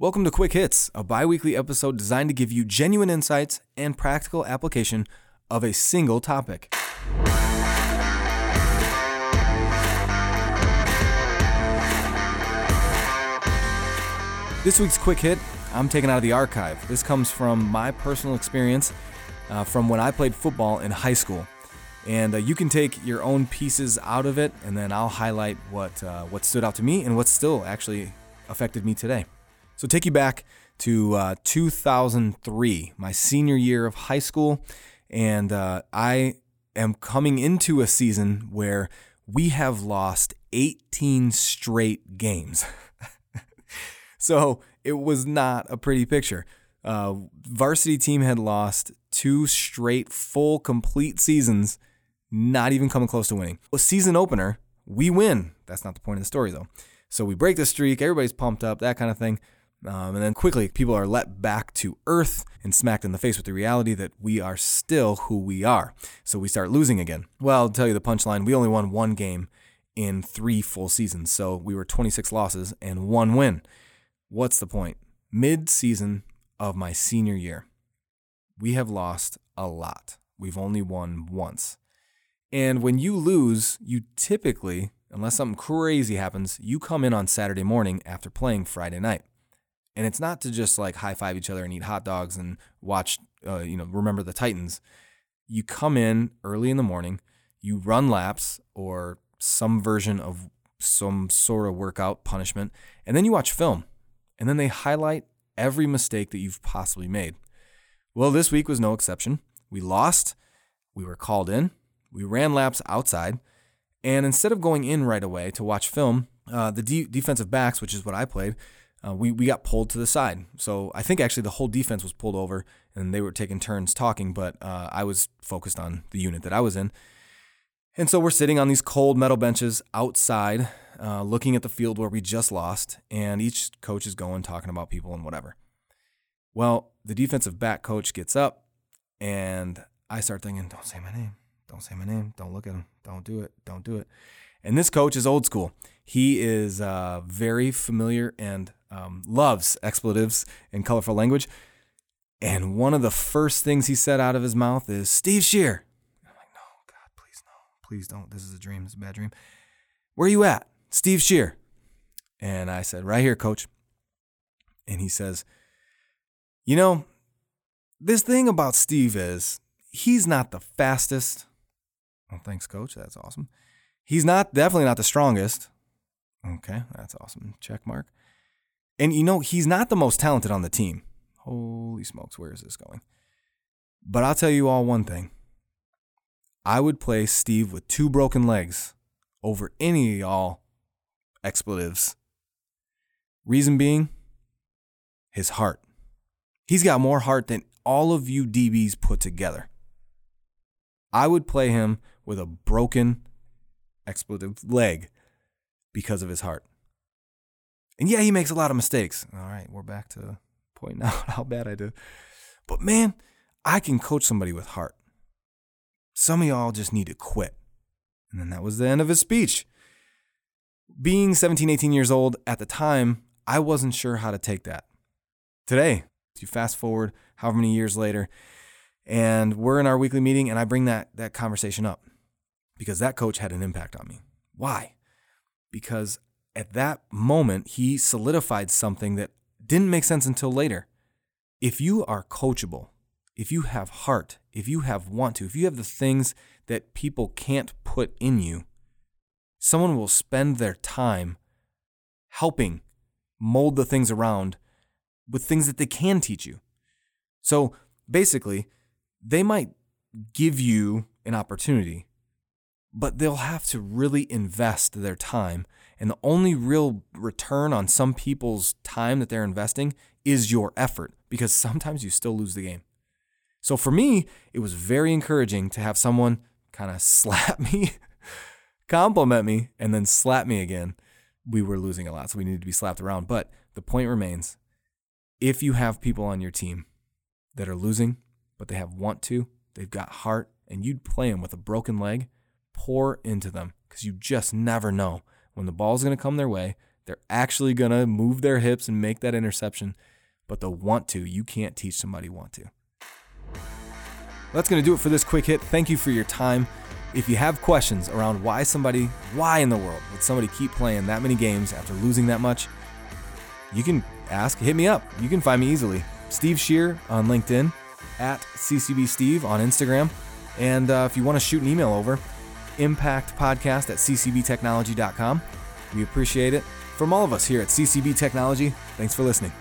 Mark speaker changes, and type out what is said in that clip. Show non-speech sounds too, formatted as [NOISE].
Speaker 1: Welcome to Quick Hits, a bi weekly episode designed to give you genuine insights and practical application of a single topic. This week's Quick Hit, I'm taking out of the archive. This comes from my personal experience uh, from when I played football in high school. And uh, you can take your own pieces out of it, and then I'll highlight what, uh, what stood out to me and what still actually affected me today. So, take you back to uh, 2003, my senior year of high school, and uh, I am coming into a season where we have lost 18 straight games. [LAUGHS] so, it was not a pretty picture. Uh, varsity team had lost two straight full complete seasons, not even coming close to winning. A season opener, we win. That's not the point of the story though. So we break the streak, everybody's pumped up, that kind of thing. Um, and then quickly, people are let back to earth and smacked in the face with the reality that we are still who we are. So we start losing again. Well, I'll tell you the punchline we only won one game in three full seasons. So we were 26 losses and one win. What's the point? Mid season of my senior year, we have lost a lot. We've only won once. And when you lose, you typically, unless something crazy happens, you come in on Saturday morning after playing Friday night. And it's not to just like high five each other and eat hot dogs and watch, uh, you know, remember the Titans. You come in early in the morning, you run laps or some version of some sort of workout punishment, and then you watch film. And then they highlight every mistake that you've possibly made. Well, this week was no exception. We lost, we were called in, we ran laps outside, and instead of going in right away to watch film, uh, the de- defensive backs, which is what I played, uh, we, we got pulled to the side. So I think actually the whole defense was pulled over and they were taking turns talking, but uh, I was focused on the unit that I was in. And so we're sitting on these cold metal benches outside, uh, looking at the field where we just lost, and each coach is going, talking about people and whatever. Well, the defensive back coach gets up, and I start thinking, don't say my name. Don't say my name. Don't look at him. Don't do it. Don't do it. And this coach is old school. He is uh, very familiar and um, loves expletives and colorful language. And one of the first things he said out of his mouth is Steve Shear. I'm like, no, God, please no, please don't. This is a dream. This is a bad dream. Where are you at, Steve Shear? And I said, right here, coach. And he says, you know, this thing about Steve is he's not the fastest. Well, thanks, coach. That's awesome. He's not definitely not the strongest. Okay, that's awesome. Check mark. And you know, he's not the most talented on the team. Holy smokes, where is this going? But I'll tell you all one thing. I would play Steve with two broken legs over any of y'all expletives. Reason being, his heart. He's got more heart than all of you DBs put together. I would play him with a broken expletive leg because of his heart. And yeah, he makes a lot of mistakes. All right, we're back to pointing [LAUGHS] out how bad I do. But man, I can coach somebody with heart. Some of y'all just need to quit. And then that was the end of his speech. Being 17, 18 years old at the time, I wasn't sure how to take that. Today, if you fast forward however many years later, and we're in our weekly meeting, and I bring that, that conversation up because that coach had an impact on me. Why? Because at that moment, he solidified something that didn't make sense until later. If you are coachable, if you have heart, if you have want to, if you have the things that people can't put in you, someone will spend their time helping mold the things around with things that they can teach you. So basically, they might give you an opportunity, but they'll have to really invest their time. And the only real return on some people's time that they're investing is your effort because sometimes you still lose the game. So for me, it was very encouraging to have someone kind of slap [LAUGHS] me, compliment me, and then slap me again. We were losing a lot, so we needed to be slapped around. But the point remains if you have people on your team that are losing, but they have want to, they've got heart, and you'd play them with a broken leg, pour into them because you just never know when the ball's going to come their way. They're actually going to move their hips and make that interception, but they'll want to. You can't teach somebody want to. That's going to do it for this quick hit. Thank you for your time. If you have questions around why somebody, why in the world would somebody keep playing that many games after losing that much, you can ask, hit me up. You can find me easily. Steve Shear on LinkedIn, at CCB Steve on Instagram. And uh, if you want to shoot an email over, impactpodcast at ccbtechnology.com. We appreciate it. From all of us here at CCB Technology, thanks for listening.